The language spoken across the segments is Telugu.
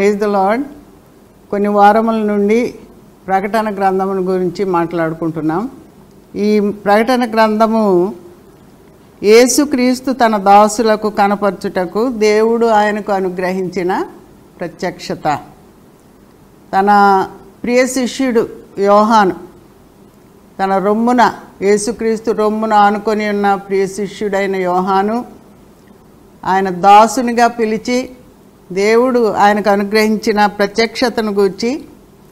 ప్రేజ్ ద లార్డ్ కొన్ని వారముల నుండి ప్రకటన గ్రంథమును గురించి మాట్లాడుకుంటున్నాం. ఈ ప్రకటన గ్రంథము యేసుక్రీస్తు తన దాసులకు కనపరచుటకు దేవుడు ఆయనకు అనుగ్రహించిన ప్రత్యక్షత. తన ప్రియ శిష్యుడు యోహాను తన రొమ్మున యేసుక్రీస్తు రొమ్మున ఆనుకొని ఉన్న ప్రియ శిష్యుడైన యోహాను ఆయన దాసునిగా పిలిచి దేవుడు ఆయనకు అనుగ్రహించిన ప్రత్యక్షతను గూర్చి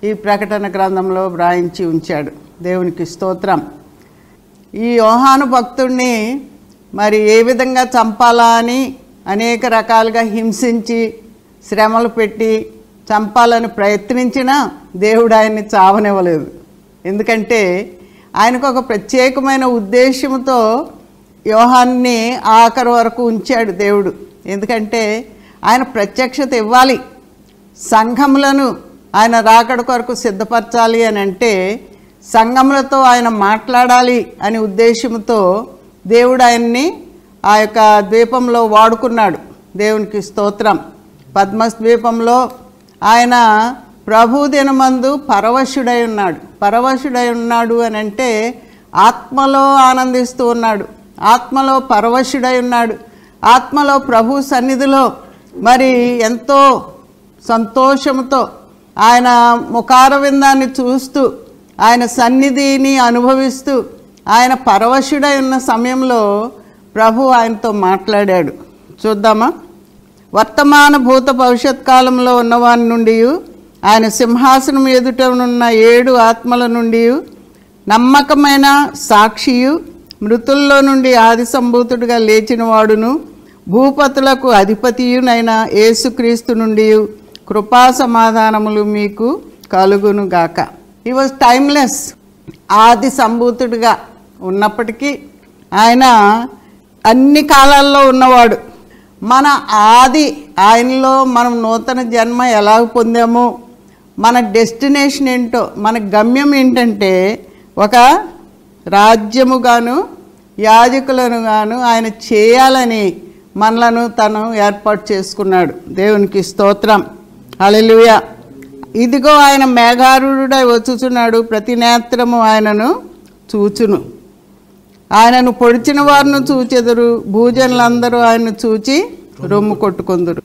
ఈ ప్రకటన గ్రంథంలో వ్రాయించి ఉంచాడు. దేవునికి స్తోత్రం. ఈ యోహాను భక్తుడిని మరి ఏ విధంగా చంపాలా అని అనేక రకాలుగా హింసించి శ్రమలు పెట్టి చంపాలని ప్రయత్నించినా దేవుడు ఆయన్ని చావనివ్వలేదు. ఎందుకంటే ఆయనకు ఒక ప్రత్యేకమైన ఉద్దేశంతో యోహాన్ని ఆఖరి వరకు ఉంచాడు దేవుడు. ఎందుకంటే ఆయన ప్రత్యక్షత ఇవ్వాలి. సంఘములను ఆయన రాకడ కొరకు సిద్ధపరచాలి అని అంటే సంఘములతో ఆయన మాట్లాడాలి అనే ఉద్దేశంతో దేవుడు ఆయన్ని ఆ యొక్క ద్వీపంలో వాడుకున్నాడు. దేవునికి స్తోత్రం. పద్మద్వీపంలో ఆయన ప్రభు దినమందు పరవశుడై ఉన్నాడు. పరవశుడై ఉన్నాడు అని అంటే ఆత్మలో ఆనందిస్తూ ఉన్నాడు. ఆత్మలో పరవశుడై ఉన్నాడు. ఆత్మలో ప్రభు సన్నిధిలో మరి ఎంతో సంతోషంతో ఆయన ముఖారవిందాన్ని చూస్తూ ఆయన సన్నిధిని అనుభవిస్తూ ఆయన పరవశుడై ఉన్న సమయంలో ప్రభు ఆయనతో మాట్లాడాడు. చూద్దామా? వర్తమాన భూత భవిష్యత్ కాలంలో ఉన్నవాని నుండి ఆయన సింహాసనం ఎదుటనున్న ఏడు ఆత్మల నుండి నమ్మకమైన సాక్షియు మృతుల్లో నుండి ఆది సంభూతుడిగా లేచిన వాడును భూపతులకు అధిపతియునైన యేసుక్రీస్తు నుండి కృపా సమాధానములు మీకు కలుగును గాక. ఈ వాజ్ టైమ్లెస్ ఆది సంభూతుడిగా ఉన్నప్పటికీ ఆయన అన్ని కాలాల్లో ఉన్నవాడు. మన ఆది ఆయనలో మనం నూతన జన్మ ఎలా పొందామో మన డెస్టినేషన్ ఏంటో మన గమ్యం ఏంటంటే ఒక రాజ్యముగాను యాజకులను గాను ఆయన చేయాలని మనలను తను ఏర్పాటు చేసుకున్నాడు. దేవునికి స్తోత్రం. హల్లెలూయా. ఇదిగో ఆయన మేఘారుడై వచ్చుచున్నాడు. ప్రతి నేత్రము ఆయనను చూచును. ఆయనను పొడిచిన వారిని చూచెదరు. భూజనులందరూ ఆయనను చూచి రొమ్ము కొట్టుకుందరు.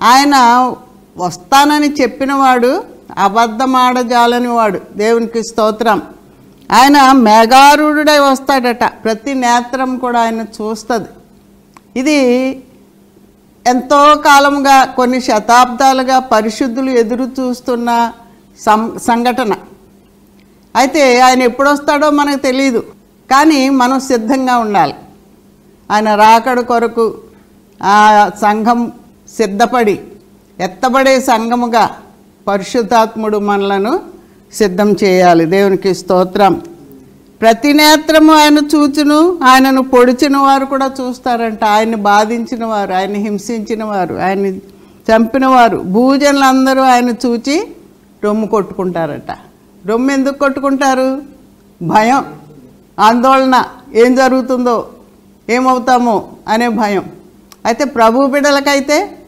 ఆయన వస్తానని చెప్పినవాడు అబద్ధమాడజాలని వాడు. దేవునికి స్తోత్రం. ఆయన మేఘారుడై వస్తాడట. ప్రతి నేత్రం కూడా ఆయన చూస్తుంది. ఇది ఎంతో కాలముగా కొన్ని శతాబ్దాలుగా పరిశుద్ధులు ఎదురు చూస్తున్న సం సంఘటన. అయితే ఆయన ఎప్పుడొస్తాడో మనకు తెలియదు కానీ మనం సిద్ధంగా ఉండాలి. ఆయన రాకడ కొరకు ఆ సంఘం సిద్ధపడి ఎత్తబడే సంఘముగా పరిశుద్ధాత్ముడు మనలను సిద్ధం చేయాలి. దేవునికి స్తోత్రం. ప్రతి నేత్రము ఆయన చూచును ఆయనను పొడిచిన వారు కూడా చూస్తారంట. ఆయన్ని బాధించిన వారు ఆయన హింసించిన వారు ఆయన్ని చంపిన వారు. భూజనులందరూ ఆయన చూచి రొమ్ము కొట్టుకుంటారట. రొమ్ము ఎందుకు కొట్టుకుంటారు? భయం. ఆందోళన. ఏం జరుగుతుందో? ఏమవుతామో అనే భయం. అయితే ప్రభు బిడలకైతే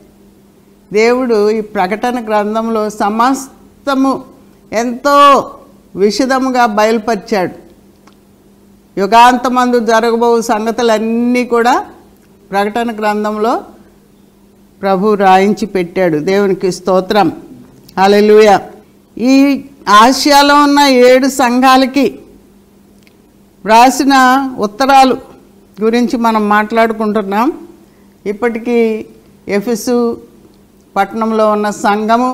దేవుడు ఈ ప్రకటన గ్రంథంలో సమస్తము ఎంతో విషదముగా బయలుపరిచాడు. యుగాంతమందు జరగబో సంగతులన్నీ కూడా ప్రకటన గ్రంథంలో ప్రభు రాయించి పెట్టాడు. దేవునికి స్తోత్రం. అలెలుయ ఈ ఆసియాలో ఉన్న ఏడు సంఘాలకి వ్రాసిన ఉత్తరాలు గురించి మనం మాట్లాడుకుంటున్నాం. ఇప్పటికీ ఎఫిసు పట్టణంలో ఉన్న సంఘము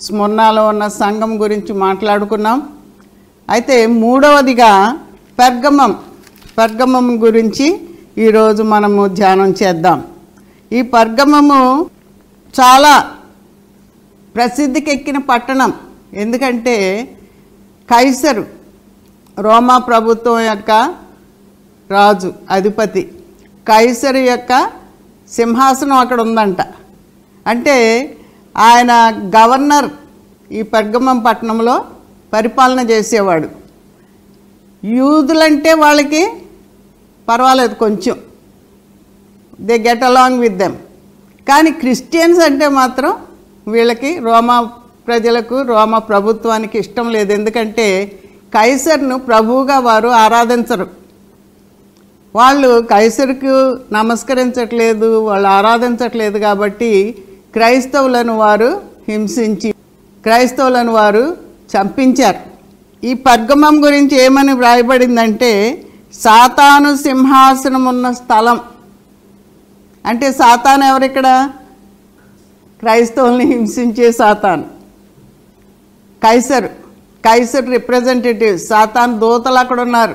స్మర్ణాలో ఉన్న సంఘం గురించి మాట్లాడుకున్నాం. అయితే మూడవదిగా పెర్గమం. పెర్గమం గురించి ఈరోజు మనము ధ్యానం చేద్దాం. ఈ పర్గమము చాలా ప్రసిద్ధికెక్కిన పట్టణం. ఎందుకంటే కైసరు రోమా ప్రభుత్వం యొక్క రాజు అధిపతి. కైసరు యొక్క సింహాసనం అక్కడ ఉందంట. అంటే ఆయన గవర్నర్ ఈ పెర్గమం పట్టణంలో పరిపాలన చేసేవాడు. యూదులంటే వాళ్ళకి పర్వాలేదు కొంచెం. They get along with them కానీ క్రిస్టియన్స్ అంటే మాత్రం వీళ్ళకి రోమా ప్రజలకు రోమా ప్రభుత్వానికి ఇష్టం లేదు. ఎందుకంటే కైసర్ను ప్రభువుగా వారు ఆరాధించరు. వాళ్ళు కైసర్కు నమస్కరించట్లేదు వాళ్ళు ఆరాధించట్లేదు కాబట్టి క్రైస్తవులను వారు హింసించి క్రైస్తవులను వారు చంపించారు. ఈ పర్గమం గురించి ఏమని వ్రాయబడిందంటే సాతాను సింహాసనం ఉన్న స్థలం. అంటే సాతాను ఎవరిక్కడ? క్రైస్తవుల్ని హింసించే సాతాను. కైసర్. Kaiser representative. సాతాన్ దూతలు అక్కడ ఉన్నారు.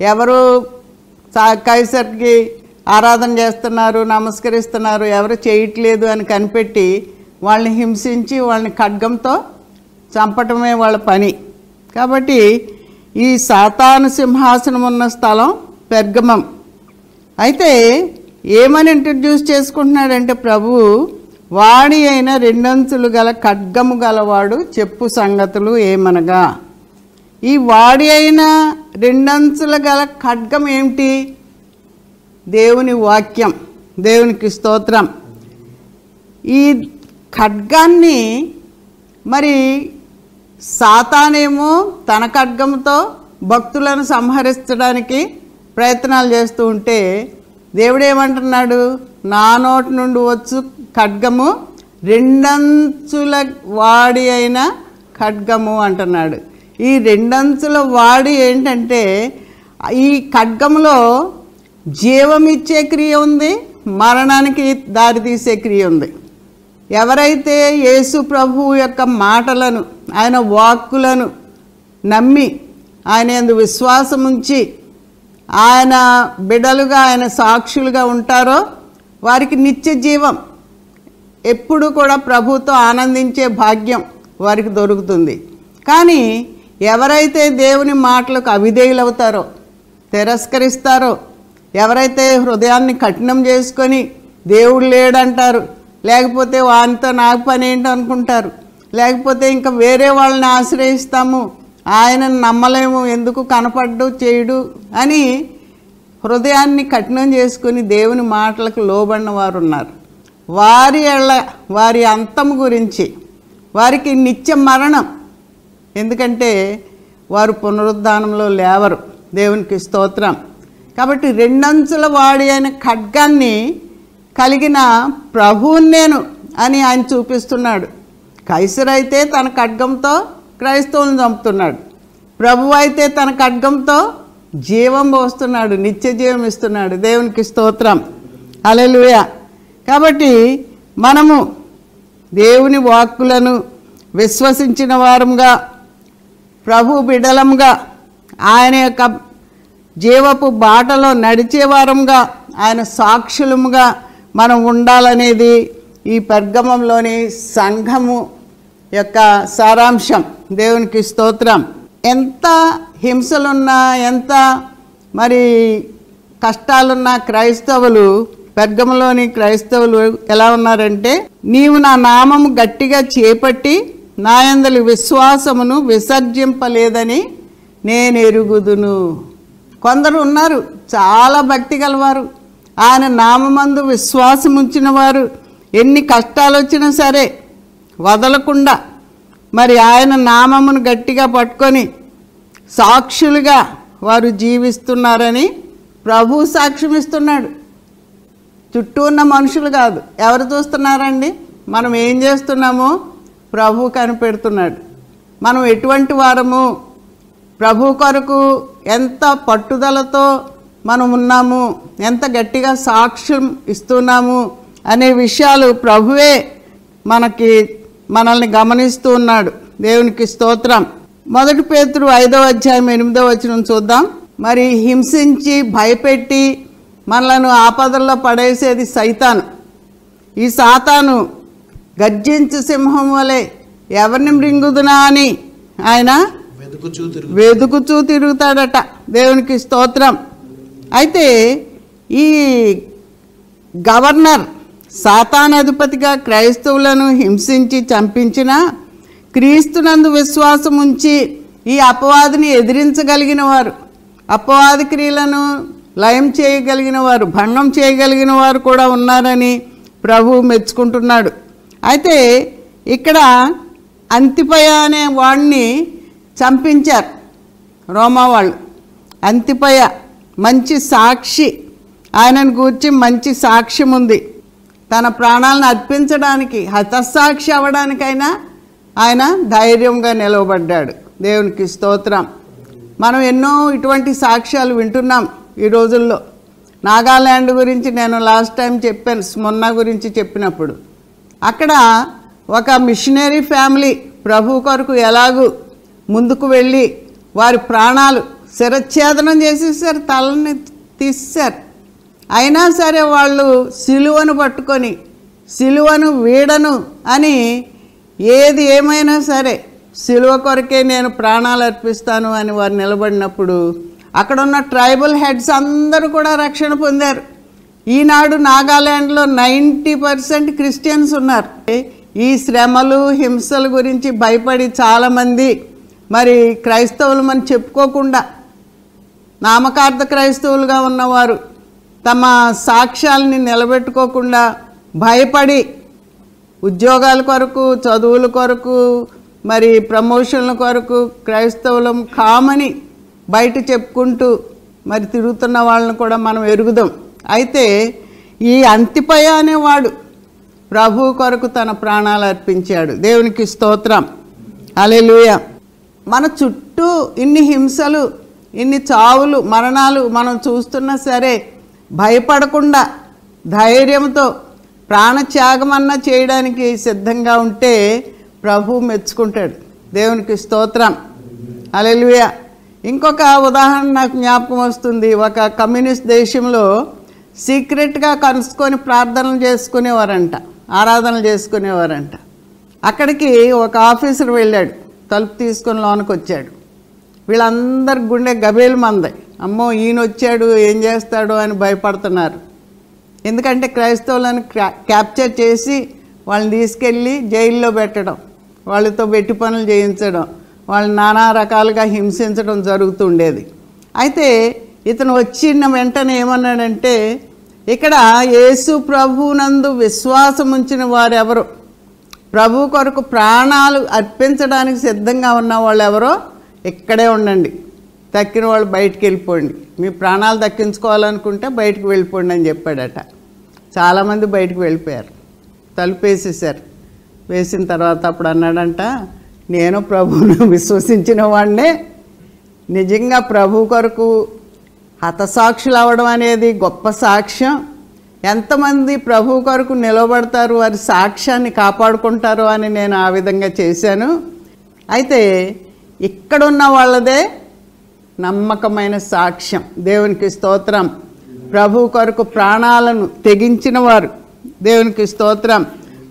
ఎవరు కైసర్కి ఆరాధన చేస్తున్నారు నమస్కరిస్తున్నారు ఎవరు చేయట్లేదు అని కనిపెట్టి వాళ్ళని హింసించి వాళ్ళని ఖడ్గంతో చంపటమే వాళ్ళ పని. కాబట్టి ఈ సాతాను సింహాసనం ఉన్న స్థలం పెర్గమం. అయితే ఏమని ఇంట్రడ్యూస్ చేసుకుంటున్నాడంటే ప్రభు వాడి అయిన రెండంచులు గల ఖడ్గము గలవాడు చెప్పు సంగతులు ఏమనగా? ఈ వాడి అయిన రెండంచుల గల ఖడ్గం ఏమిటి? దేవుని వాక్యం దేవునికి స్తోత్రం. ఈ ఖడ్గాన్ని మరి సాతానేమో తన ఖడ్గంతో భక్తులను సంహరించడానికి ప్రయత్నాలు చేస్తూ ఉంటే దేవుడు ఏమంటున్నాడు నా నోటి నుండి వచ్చు ఖడ్గము రెండంచుల వాడి అయిన ఖడ్గము అంటున్నాడు. ఈ రెండంచుల వాడి ఏంటంటే ఈ ఖడ్గములో జీవమిచ్చే క్రియ ఉంది మరణానికి దారితీసే క్రియ ఉంది. ఎవరైతే యేసు ప్రభువు యొక్క మాటలను ఆయన వాక్కులను నమ్మి ఆయన ఎందు విశ్వాసం ఉంచి ఆయన బిడలుగా ఆయన సాక్షులుగా ఉంటారో వారికి నిత్య జీవం ఎప్పుడు కూడా ప్రభుతో ఆనందించే భాగ్యం వారికి దొరుకుతుంది. కానీ ఎవరైతే దేవుని మాటలకు అవిధేయులవుతారో తిరస్కరిస్తారో ఎవరైతే హృదయాన్ని కఠినం చేసుకొని దేవుడు లేడంటారు లేకపోతే వానితో నాకు పని ఏంటి అనుకుంటారు? లేకపోతే ఇంకా వేరే వాళ్ళని ఆశ్రయిస్తాము. ఆయనను నమ్మలేము ఎందుకు కనపడ్డు చేయడు అని హృదయాన్ని కఠినం చేసుకుని దేవుని మాటలకు లోబడిన వారు ఉన్నారు వారి ఎళ్ళ వారి అంతం గురించి వారికి నిత్య మరణం. ఎందుకంటే వారు పునరుద్ధానంలో లేవరు. దేవునికి స్తోత్రం. కాబట్టి రెండంచుల వాడి అయిన ఖడ్గాన్ని కలిగిన ప్రభువుని నేను అని ఆయన చూపిస్తున్నాడు. కైసర్ అయితే తన ఖడ్గంతో క్రైస్తవులను చంపుతున్నాడు. ప్రభు అయితే తన ఖడ్గంతో జీవం పోస్తున్నాడు నిత్య జీవం ఇస్తున్నాడు. దేవునికి స్తోత్రం. అలెలుయ కాబట్టి మనము దేవుని వాక్కులను విశ్వసించిన వారంగా ప్రభు బిడలంగా ఆయన యొక్క జీవపు బాటలో నడిచేవారంగా ఆయన సాక్షులముగా మనం ఉండాలనేది ఈ పర్గమంలోని సంఘము యొక్క సారాంశం. దేవునికి స్తోత్రం. ఎంత హింసలున్నా ఎంత మరి కష్టాలున్న క్రైస్తవులు పెర్గమలోని క్రైస్తవులు ఎలా ఉన్నారంటే నీవు నా నామము గట్టిగా చేపట్టి నాయందలి విశ్వాసమును విసర్జింపలేదని నేను ఎరుగుదును. కొందరు ఉన్నారు చాలా భక్తి గలవారు. ఆయన నామందు విశ్వాసం ఉంచిన వారు ఎన్ని కష్టాలు వచ్చినా సరే వదలకుండా మరి ఆయన నామమును గట్టిగా పట్టుకొని సాక్షులుగా వారు జీవిస్తున్నారని ప్రభు సాక్ష్యం ఇస్తున్నాడు చుట్టూ ఉన్న మనుషులు కాదు. ఎవరు చూస్తున్నారండి? మనం ఏం చేస్తున్నామో ప్రభు కనిపెడుతున్నాడు. మనం ఎటువంటి వారము ప్రభు కొరకు ఎంత పట్టుదలతో మనం ఉన్నాము ఎంత గట్టిగా సాక్ష్యం ఇస్తున్నాము అనే విషయాలు ప్రభువే మనకి మనల్ని గమనిస్తూ ఉన్నాడు. దేవునికి స్తోత్రం. మొదటి పేతురు ఐదో అధ్యాయం ఎనిమిదో వచనం చూద్దాం. మరి హింసించి భయపెట్టి మనలను ఆపదల్లో పడేసేది సైతాను. ఈ సాతాను గర్జించు సింహం వలె ఎవరిని మృంగుదునా అని ఆయన వెతుకుచూ తిరుగుతాడట. దేవునికి స్తోత్రం. అయితే ఈ గవర్నర్ సాతానధిపతిగా క్రైస్తవులను హింసించి చంపించిన క్రీస్తునందు విశ్వాసం ఉంచి ఈ అపవాదిని ఎదిరించగలిగిన వారు అపవాది క్రియలను లయం చేయగలిగిన వారు భంగం చేయగలిగిన వారు కూడా ఉన్నారని ప్రభు మెచ్చుకుంటున్నాడు. అయితే ఇక్కడ అంతిపయ అనే వాడిని చంపించారు రోమా వాళ్ళు అంతిపయ మంచి సాక్షి. ఆయనను గూర్చి మంచి సాక్ష్యం ఉంది తన ప్రాణాలను అర్పించడానికి హతసాక్షి అవ్వడానికైనా ఆయన ధైర్యంగా నిలవబడ్డాడు. దేవునికి స్తోత్రం. మనం ఎన్నో ఇటువంటి సాక్ష్యాలు వింటున్నాం ఈ రోజుల్లో. నాగాల్యాండ్ గురించి నేను లాస్ట్ టైం చెప్పాను స్మొన్న గురించి చెప్పినప్పుడు. అక్కడ ఒక మిషనరీ ఫ్యామిలీ ప్రభు కొరకు ఎలాగూ ముందుకు వెళ్ళి వారి ప్రాణాలు శిరఛేదనం చేసేసారు తలని తీసేశారు అయినా సరే వాళ్ళు సిలువను పట్టుకొని సిలువను వీడను అని ఏది ఏమైనా సరే సిలువ కొరకే నేను ప్రాణాలు అర్పిస్తాను అని వారు నిలబడినప్పుడు అక్కడ ఉన్న ట్రైబల్ హెడ్స్ అందరూ కూడా రక్షణ పొందారు. ఈనాడు నాగాల్యాండ్లో నైంటీ పర్సెంట్ క్రిస్టియన్స్ ఉన్నారు. ఈ శ్రమలు హింసల గురించి భయపడి చాలామంది మరి క్రైస్తవులు మనం చెప్పుకోకుండా నామకార్థ క్రైస్తవులుగా ఉన్నవారు తమ సాక్ష్యాలని నిలబెట్టుకోకుండా భయపడి ఉద్యోగాల కొరకు చదువుల కొరకు మరి ప్రమోషన్ల కొరకు క్రైస్తవులం కామని బయట చెప్పుకుంటూ మరి తిరుగుతున్న వాళ్ళని కూడా మనం ఎరుగుదాం. అయితే ఈ అంతిపయ అనేవాడు ప్రభు కొరకు తన ప్రాణాలు అర్పించాడు. దేవునికి స్తోత్రం. అలెలుయ మన చుట్టూ ఇన్ని హింసలు ఇన్ని చావులు మరణాలు మనం చూస్తున్నా సరే భయపడకుండా ధైర్యంతో ప్రాణత్యాగమన్నా చేయడానికి సిద్ధంగా ఉంటే ప్రభు మెచ్చుకుంటాడు. దేవునికి స్తోత్రం. అలెలుయ ఇంకొక ఉదాహరణ నాకు జ్ఞాపకం వస్తుంది. ఒక కమ్యూనిస్ట్ దేశంలో సీక్రెట్గా కలుసుకొని ప్రార్థనలు చేసుకునేవారంట ఆరాధనలు చేసుకునేవారంట. అక్కడికి ఒక ఆఫీసర్ వెళ్ళాడు తలుపు తీసుకొని లోనికి వచ్చాడు. వీళ్ళందరి గుండె గబేలు మంది. అమ్మో ఈయన వచ్చాడు ఏం చేస్తాడు అని భయపడుతున్నారు. ఎందుకంటే క్రైస్తవులను క్యాప్చర్ చేసి వాళ్ళని తీసుకెళ్ళి జైల్లో పెట్టడం వాళ్ళతో వెట్టి పనులు చేయించడం వాళ్ళని నానా రకాలుగా హింసించడం జరుగుతుండేది. అయితే ఇతను వచ్చిన వెంటనే ఏమన్నాడంటే ఇక్కడ యేసు ప్రభునందు విశ్వాసం ఉంచిన వారెవరు? ప్రభు కొరకు ప్రాణాలు అర్పించడానికి సిద్ధంగా ఉన్న వాళ్ళు ఎవరో ఇక్కడే ఉండండి. తక్కిన వాళ్ళు బయటికి వెళ్ళిపోండి. మీ ప్రాణాలు దక్కించుకోవాలనుకుంటే బయటికి వెళ్ళిపోండి అని చెప్పాడట. చాలామంది బయటికి వెళ్ళిపోయారు. తలుపు వేసేసారు వేసిన తర్వాత అప్పుడు అన్నాడంట నేను ప్రభువును విశ్వసించిన వాడినే నిజంగా ప్రభు కొరకు హతసాక్షులు అవ్వడం అనేది గొప్ప సాక్ష్యం. ఎంతమంది ప్రభు కొరకు నిలబడతారు వారి సాక్ష్యాన్ని కాపాడుకుంటారు అని నేను ఆ విధంగా చేశాను. అయితే ఇక్కడున్న వాళ్ళదే నమ్మకమైన సాక్ష్యం. దేవునికి స్తోత్రం. ప్రభు కొరకు ప్రాణాలను తెగించిన వారు. దేవునికి స్తోత్రం.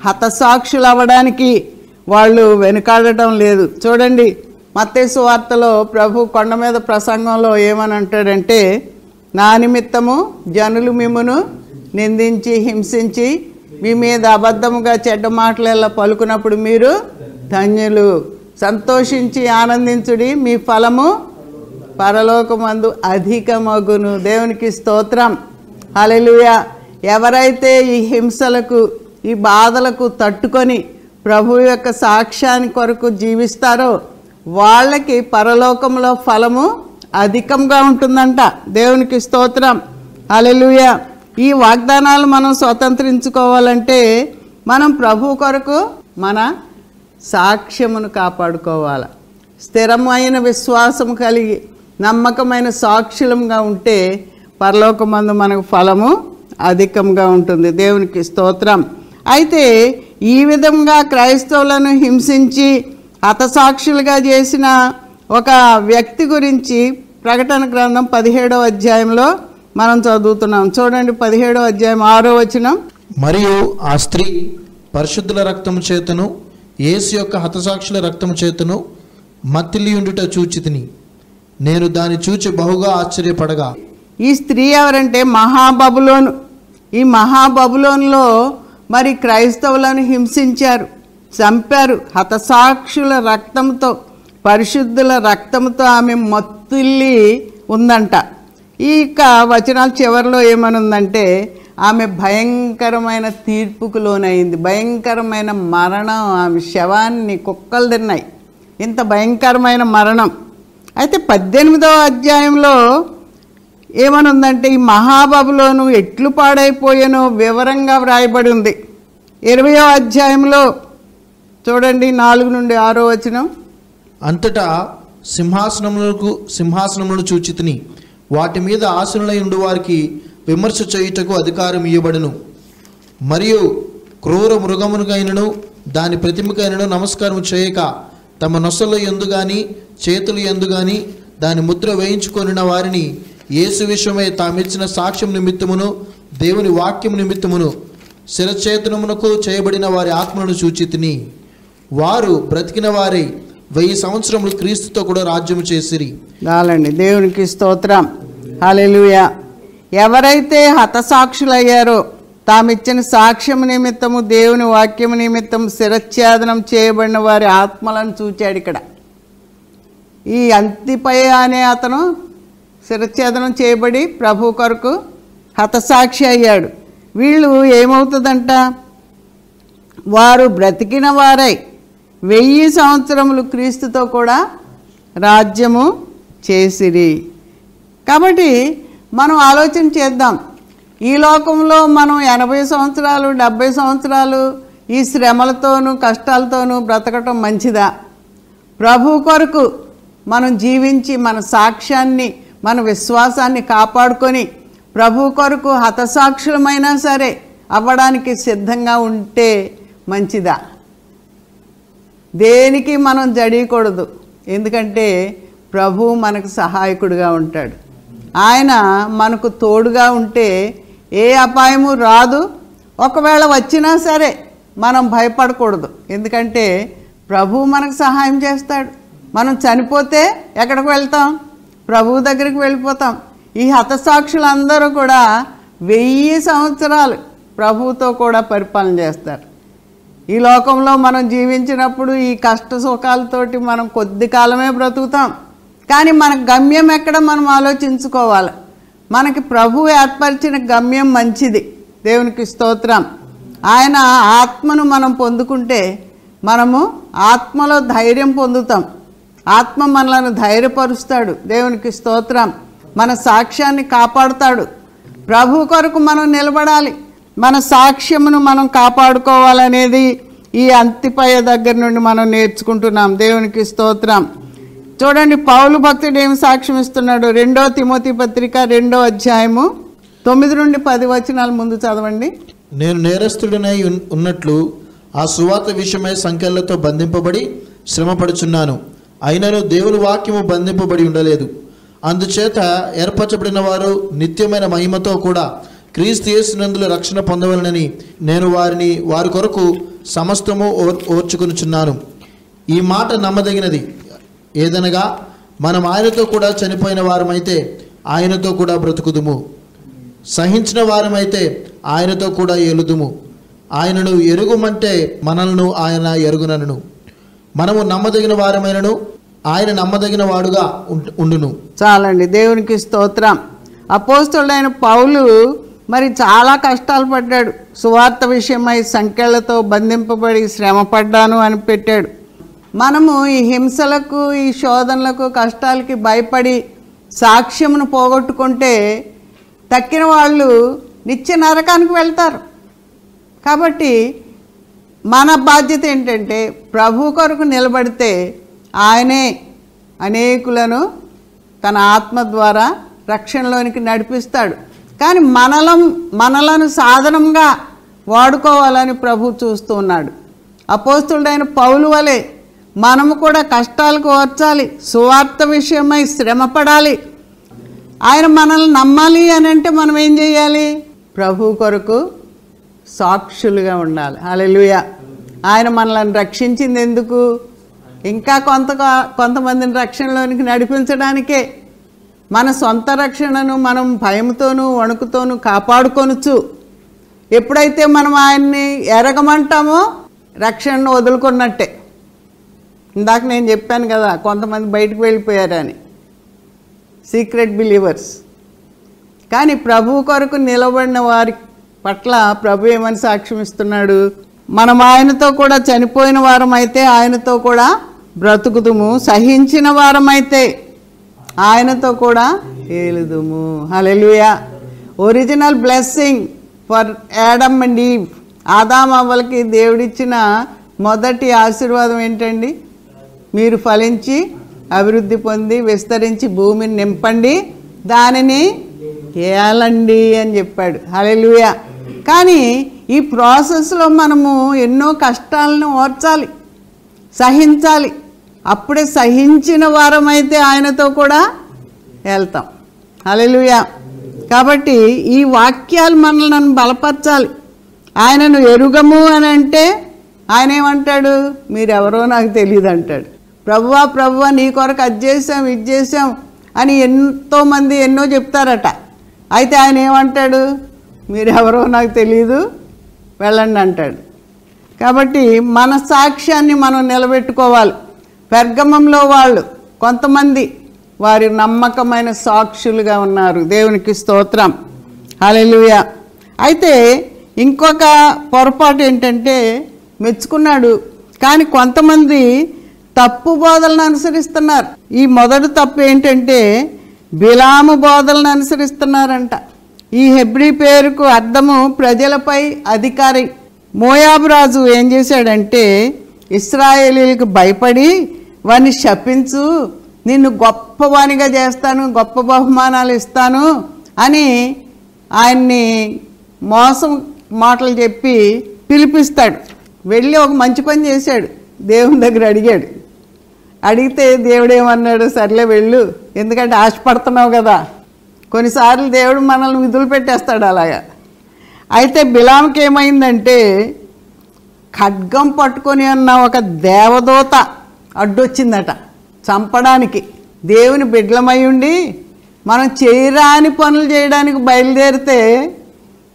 హతసాక్షులు అవ్వడానికి వాళ్ళు వెనుకాడటం లేదు. చూడండి మత్తేసు వార్తలో ప్రభు కొండ మీద ప్రసంగంలో ఏమని అంటాడంటే నా నిమిత్తము జనులు మిమ్మును నిందించి హింసించి మీ మీద అబద్ధముగా చెడ్డ మాటలు పలుకున్నప్పుడు మీరు ధన్యులు. సంతోషించి ఆనందించుడి. మీ ఫలము పరలోకమందు అధికమగును. దేవునికి స్తోత్రం. హల్లెలూయా. ఎవరైతే ఈ హింసలకు ఈ బాధలకు తట్టుకొని ప్రభు యొక్క సాక్ష్యాన్ని కొరకు జీవిస్తారో వాళ్ళకి పరలోకంలో ఫలము అధికంగా ఉంటుందంట. దేవునికి స్తోత్రం. అలెలుయ ఈ వాగ్దానాలు మనం స్వతంత్రించుకోవాలంటే మనం ప్రభు కొరకు మన సాక్ష్యమును కాపాడుకోవాలి. స్థిరమైన విశ్వాసము కలిగి నమ్మకమైన సాక్షులంగా ఉంటే పరలోకమందు మనకు ఫలము అధికంగా ఉంటుంది. దేవునికి స్తోత్రం. అయితే ఈ విధంగా క్రైస్తవులను హింసించి హతసాక్షులుగా చేసిన ఒక వ్యక్తి గురించి ప్రకటన గ్రంథం పదిహేడవ అధ్యాయంలో మనం చదువుతున్నాం. చూడండి పదిహేడవ అధ్యాయం ఆరో వచనం. మరియు ఆ స్త్రీ పరిశుద్ధుల రక్తం చేతను యేసు యొక్క హతసాక్షుల రక్తము చేతను మత్తిలియుండుట చూచితిని. నేను దాన్ని చూచి బహుగా ఆశ్చర్యపడగా ఈ స్త్రీ ఎవరంటే మహాబబులోను ఈ మహాబబులోన్లో మరి క్రైస్తవులను హింసించారు చంపారు. హతసాక్షుల రక్తంతో పరిశుద్ధుల రక్తంతో ఆమె మత్తుల్లి ఉందంట. ఈ యొక్క వచనాల చివరిలో ఏమనుందంటే ఆమె భయంకరమైన తీర్పుకు లోనైంది. భయంకరమైన మరణం ఆమె శవాన్ని కుక్కలు తిన్నాయి. ఇంత భయంకరమైన మరణం. అయితే పద్దెనిమిదవ అధ్యాయంలో ఏమనుందంటే ఈ మహాబాబులోను ఎట్లు పాడైపోయానో వివరంగా వ్రాయబడి ఉంది. ఇరవయో అధ్యాయంలో చూడండి నాలుగు నుండి ఆరో వచనం. అంతటా సింహాసనములకు సింహాసనములను చూచితిని. వాటి మీద ఆసనులై ఉండు వారికి విమర్శ చేయుటకు అధికారం ఇవ్వబడును మరియు క్రూర మృగమునికైనను దాని ప్రతిమకైనను నమస్కారం చేయక తమ నొసలు ఎందుగాని చేతులు ఎందుగాని దాని ముద్ర వేయించుకొనిన వారిని యేసు విషయమై తామిచ్చిన సాక్ష్యం నిమిత్తమును దేవుని వాక్యం నిమిత్తమును శిరచేతనమునకు చేయబడిన వారి ఆత్మలను సూచితిని వారు బ్రతికిన వారై వెయ్యి సంవత్సరములు క్రీస్తుతో కూడా రాజ్యము చేసిరి. చాలండి దేవునికి స్తోత్రం. హల్లెలూయా. ఎవరైతే హతసాక్షులయ్యారో తామిచ్చిన సాక్ష్యం నిమిత్తము దేవుని వాక్యం నిమిత్తం శిరఛేదనం చేయబడిన వారి ఆత్మలను చూచాడు ఇక్కడ. ఈ అంతిపై అనే అతను శిరఛేదనం చేయబడి ప్రభు కొరకు హతసాక్షి అయ్యాడు. వీళ్ళు ఏమవుతుందంట? వారు బ్రతికిన వారై వెయ్యి సంవత్సరములు క్రీస్తుతో కూడా రాజ్యము చేసిరి. కాబట్టి మనం ఆలోచన చేద్దాం. ఈ లోకంలో మనం ఎనభై సంవత్సరాలు డెబ్భై సంవత్సరాలు ఈ శ్రమలతోనూ కష్టాలతోనూ బ్రతకటం మంచిదా? ప్రభు కొరకు మనం జీవించి మన సాక్ష్యాన్ని మన విశ్వాసాన్ని కాపాడుకొని ప్రభు కొరకు హతసాక్షులమైనా సరే అవ్వడానికి సిద్ధంగా ఉంటే మంచిదా? దేనికి మనం జడియకూడదు ఎందుకంటే ప్రభు మనకు సహాయకుడిగా ఉంటాడు. ఆయన మనకు తోడుగా ఉంటే ఏ అపాయము రాదు. ఒకవేళ వచ్చినా సరే మనం భయపడకూడదు. ఎందుకంటే ప్రభు మనకు సహాయం చేస్తాడు. మనం చనిపోతే ఎక్కడికి వెళ్తాం? ప్రభువు దగ్గరికి వెళ్ళిపోతాం. ఈ హతసాక్షులందరూ కూడా వెయ్యి సంవత్సరాలు ప్రభువుతో కూడా పరిపాలన చేస్తారు. ఈ లోకంలో మనం జీవించినప్పుడు ఈ కష్ట సుఖాలతోటి మనం కొద్ది కాలమే బ్రతుకుతాం. కానీ మన గమ్యం ఎక్కడ మనం ఆలోచించుకోవాలి? మనకి ప్రభు ఏర్పరిచిన గమ్యం మంచిది. దేవునికి స్తోత్రం. ఆయన ఆత్మను మనం పొందుకుంటే మనము ఆత్మలో ధైర్యం పొందుతాం. ఆత్మ మనలను ధైర్యపరుస్తాడు. దేవునికి స్తోత్రం. మన సాక్ష్యాన్ని కాపాడుతాడు. ప్రభు కొరకు మనం నిలబడాలి. మన సాక్ష్యమును మనం కాపాడుకోవాలనేది ఈ అంతిపయ దగ్గర నుండి మనం నేర్చుకుంటున్నాం. దేవునికి స్తోత్రం. చూడండి పౌలు భక్తుడు ఏం సాక్ష్యం ఇస్తున్నాడు? రెండో తిమోతి పత్రిక రెండో అధ్యాయము. తొమ్మిది నుండి పది వచనాలు ముందు చదవండి. నేను నేరస్తుడినై ఉన్నట్లు ఆ సువార్త విషయమై సంఖ్యలతో బంధింపబడి శ్రమపడుచున్నాను. అయినను దేవుని వాక్యము బంధింపబడి ఉండలేదు. అందుచేత ఏర్పరచబడిన వారు నిత్యమైన మహిమతో కూడా క్రీస్తు యేసునందుల రక్షణ పొందవలనని నేను వారిని వారి కొరకు సమస్తము ఓర్ ఓర్చుకొనుచున్నాను. ఈ మాట నమ్మదగినది. ఏదనగా మనం ఆయనతో కూడా చనిపోయిన వారమైతే ఆయనతో కూడా బ్రతుకుదుము. సహించిన వారమైతే ఆయనతో కూడా ఏలుదుము. ఆయనను ఎరుగుమంటే మనల్ని ఆయన ఎరుగునను. మనము నమ్మదగిన వారమైనను ఆయన నమ్మదగిన వాడుగా ఉండును. చాలండి దేవునికి స్తోత్రం. అపోస్తుడైన పౌలు మరి చాలా కష్టాలు పడ్డాడు. సువార్త విషయమై సంఖ్యలతో బంధింపబడి శ్రమ పడ్డాను అని పెట్టాడు. మనము ఈ హింసలకు ఈ శోధనలకు కష్టాలకి భయపడి సాక్ష్యమును పోగొట్టుకుంటే తక్కిన వాళ్ళు నిత్య నరకానికి వెళ్తారు. కాబట్టి మన బాధ్యత ఏంటంటే ప్రభు కొరకు నిలబడితే ఆయనే అనేకులను తన ఆత్మ ద్వారా రక్షణలోనికి నడిపిస్తాడు. కానీ మనలం మనలను సాధనంగా వాడుకోవాలని ప్రభు చూస్తూ ఉన్నాడు. అపోస్తుడైన పౌలు వలె మనము కూడా కష్టాలకు ఓర్చాలి సువార్త విషయమై శ్రమపడాలి. ఆయన మనల్ని నమ్మాలి అని అంటే మనం ఏం చేయాలి? ప్రభు కొరకు సాక్షులుగా ఉండాలి. అలెలుయ ఆయన మనల్ని రక్షించింది ఎందుకు? ఇంకా కొంత కొంతమందిని రక్షణలోనికి నడిపించడానికే. మన సొంత రక్షణను మనం భయంతోనూ వణుకుతోనూ కాపాడుకొనొచ్చు ఎప్పుడైతే మనం ఆయన్ని ఎరగమంటామో రక్షణను వదులుకున్నట్టే. ఇందాక నేను చెప్పాను కదా కొంతమంది బయటకు వెళ్ళిపోయారని. సీక్రెట్ బిలీవర్స్ కానీ ప్రభు కొరకు నిలబడిన వారి పట్ల ప్రభు ఏమని సాక్ష్యం ఇస్తున్నాడు? మనం ఆయనతో కూడా చనిపోయిన వారమైతే ఆయనతో కూడా బ్రతుకుదుము సహించిన వారమైతే ఆయనతో కూడా ఏలుదుము. Hallelujah original blessing for Adam and Eve ఆదామవ్వలకి దేవుడిచ్చిన మొదటి ఆశీర్వాదం ఏంటండి? మీరు ఫలించి అభివృద్ధి పొంది విస్తరించి భూమిని నింపండి. దానిని ఏలండి అని చెప్పాడు. హలెలుయ కానీ ఈ ప్రాసెస్లో మనము ఎన్నో కష్టాలను ఓర్చాలి సహించాలి. అప్పుడే సహించిన వారమైతే ఆయనతో కూడా వెళ్తాం. హలెలుయ కాబట్టి ఈ వాక్యాలు మనల్ని బలపరచాలి. ఆయనను ఎరుగము అని అంటే ఆయన ఏమంటాడు? మీరెవరో నాకు తెలియదు అంటాడు. ప్రభువా ప్రభువా నీ కొరకు అది చేసాం ఇది చేసాం అని ఎంతోమంది ఎన్నో చెప్తారట. అయితే ఆయన ఏమంటాడు? మీరెవరో నాకు తెలియదు వెళ్ళండి అంటాడు. కాబట్టి మన సాక్ష్యాన్ని మనం నిలబెట్టుకోవాలి. పెర్గమంలో వాళ్ళు కొంతమంది వారి నమ్మకమైన సాక్షులుగా ఉన్నారు. దేవునికి స్తోత్రం. అలెలుయ అయితే ఇంకొక పొరపాటు ఏంటంటే మెచ్చుకున్నాడు. కానీ కొంతమంది తప్పు బోధలను అనుసరిస్తున్నారు. ఈ మొదటి తప్పు ఏంటంటే బిలాము బోధలను అనుసరిస్తున్నారంట. ఈ హెబ్రి పేరుకు అర్థము ప్రజలపై అధికారి. మోయాబు రాజు ఏం చేశాడంటే ఇస్రాయేలీలకు భయపడి వాణ్ణి శపించు నిన్ను గొప్పవానిగా చేస్తాను గొప్ప బహుమానాలు ఇస్తాను అని ఆయన్ని మోసం మాటలు చెప్పి పిలిపిస్తాడు. వెళ్ళి ఒక మంచి పని చేశాడు. దేవుని దగ్గర అడిగాడు. అడిగితే దేవుడు ఏమన్నాడు సర్లే వెళ్ళు. ఎందుకంటే ఆశపడుతున్నావు కదా. కొన్నిసార్లు దేవుడు మనల్ని విధులు పెట్టేస్తాడు అలాగా. అయితే బిలాంకి ఏమైందంటే ఖడ్గం పట్టుకొని ఉన్న ఒక దేవదూత అడ్డొచ్చిందట చంపడానికి. దేవుని బిడ్లమై ఉండి మనం చేయరాని పనులు చేయడానికి బయలుదేరితే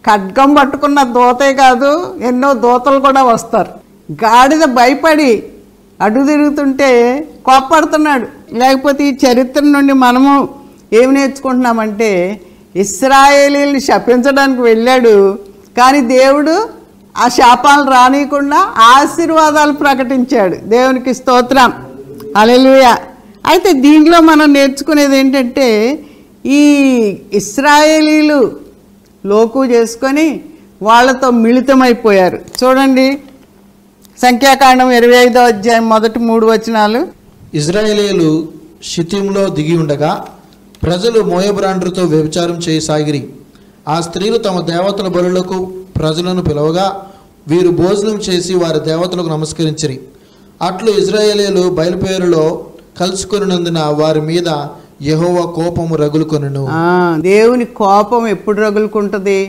ఖడ్గం పట్టుకున్న దూతే కాదు ఎన్నో దూతలు కూడా వస్తారు. గాడిద భయపడి అటు తిరుగుతుంటే కోప్పడుతున్నాడు. లేకపోతే ఈ చరిత్ర నుండి మనము ఏమి నేర్చుకుంటున్నామంటే ఇస్రాయేలీని శపించడానికి వెళ్ళాడు. కానీ దేవుడు ఆ శాపాలు రానియకుండా ఆశీర్వాదాలు ప్రకటించాడు. దేవునికి స్తోత్రం. అలెలుయ అయితే దీనిలో మనం నేర్చుకునేది ఏంటంటే ఈ ఇస్రాయేలీలు లోకు చేసుకొని వాళ్ళతో మిళితమైపోయారు. చూడండి సంఖ్యాకాండం ఇరవై ఐదో అధ్యాయం మొదటి మూడు వచనాలు. ఇజ్రాయేలీలు షితింలో దిగి ఉండగా ప్రజలు మోయబ్రాండ్రుతో వ్యభిచారం చేయసాగిరి ఆ స్త్రీలు తమ దేవతల బలులకు ప్రజలను పిలవగా వీరు భోజనం చేసి వారి దేవతలకు నమస్కరించిరి. అట్లు ఇజ్రాయేలీలు బయలుపేరులో కలుసుకొనినందున వారి మీద యెహోవా కోపము రగులుకొనును. దేవుని కోపం ఎప్పుడు రగులుకుంటుంది?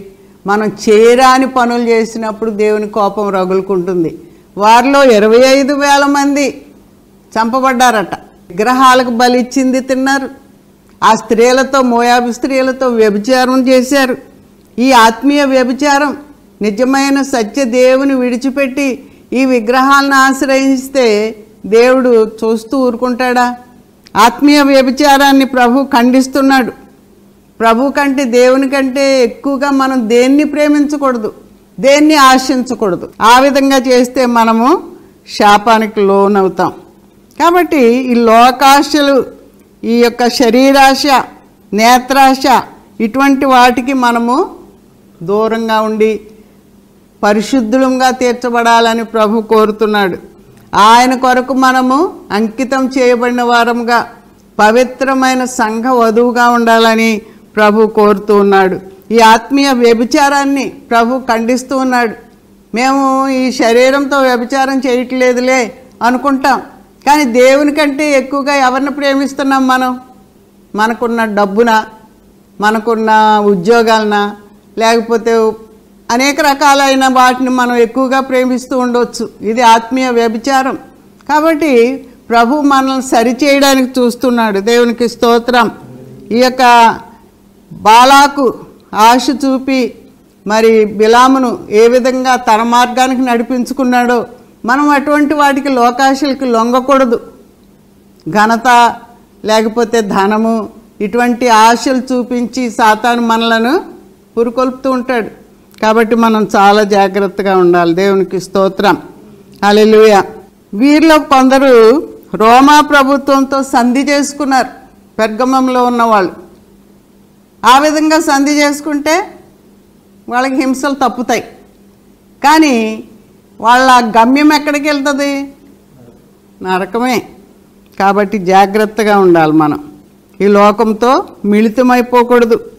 మనం చేయరాని పనులు చేసినప్పుడు దేవుని కోపం రగులుకుంటుంది. వారిలో ఇరవై ఐదు వేల మంది చంపబడ్డారట. విగ్రహాలకు బలిచ్చింది తిన్నారు. ఆ స్త్రీలతో మోయాబు స్త్రీలతో వ్యభిచారం చేశారు. ఈ ఆత్మీయ వ్యభిచారం నిజమైన సత్య దేవుని విడిచిపెట్టి ఈ విగ్రహాలను ఆశ్రయిస్తే దేవుడు చూస్తూ ఊరుకుంటాడా? ఆత్మీయ వ్యభిచారాన్ని ప్రభు ఖండిస్తున్నాడు. ప్రభు కంటే దేవుని కంటే ఎక్కువగా మనం దేన్ని ప్రేమించకూడదు? దేన్ని ఆశించకూడదు. ఆ విధంగా చేస్తే మనము శాపానికి లోనవుతాం. కాబట్టి ఈ లోకాశలు ఈ యొక్క శరీరాశ నేత్రాశ ఇటువంటి వాటికి మనము దూరంగా ఉండి పరిశుద్ధులంగా తీర్చబడాలని ప్రభు కోరుతున్నాడు. ఆయన కొరకు మనము అంకితం చేయబడిన వారముగా పవిత్రమైన సంఘ వధువుగా ఉండాలని ప్రభు కోరుతూ ఉన్నాడు. ఈ ఆత్మీయ వ్యభిచారాన్ని ప్రభు ఖండిస్తూ ఉన్నాడు. మేము ఈ శరీరంతో వ్యభిచారం చేయట్లేదులే అనుకుంటాం. కానీ దేవుని కంటే ఎక్కువగా ఎవరిని ప్రేమిస్తున్నాం మనం? మనకున్న డబ్బున? మనకున్న ఉద్యోగాలన? లేకపోతే అనేక రకాలైన వాటిని మనం ఎక్కువగా ప్రేమిస్తూ ఉండొచ్చు. ఇది ఆత్మీయ వ్యభిచారం. కాబట్టి ప్రభు మనల్ని సరిచేయడానికి చూస్తున్నాడు. దేవునికి స్తోత్రం. ఈ యొక్క బాలాకు ఆశ చూపి మరి బిలామును ఏ విధంగా తన మార్గానికి నడిపించుకున్నాడో మనం అటువంటి వాటికి లోకాశలకి లొంగకూడదు. ఘనత లేకపోతే ధనము ఇటువంటి ఆశలు చూపించి సాతాను మనలను పురుకొల్పుతూ ఉంటాడు. కాబట్టి మనం చాలా జాగ్రత్తగా ఉండాలి. దేవునికి స్తోత్రం. అలెలుయ వీరిలో కొందరు రోమా ప్రభుత్వంతో సంధి చేసుకున్నారు. పెర్గమంలో ఉన్నవాళ్ళు. ఆ విధంగా సంధి చేసుకుంటే వాళ్ళకి హింసలు తప్పుతాయి. కానీ వాళ్ళ గమ్యం ఎక్కడికి వెళ్తుంది? నరకమే. కాబట్టి జాగ్రత్తగా ఉండాలి మనం. ఈ లోకంతో మిళితమైపోకూడదు.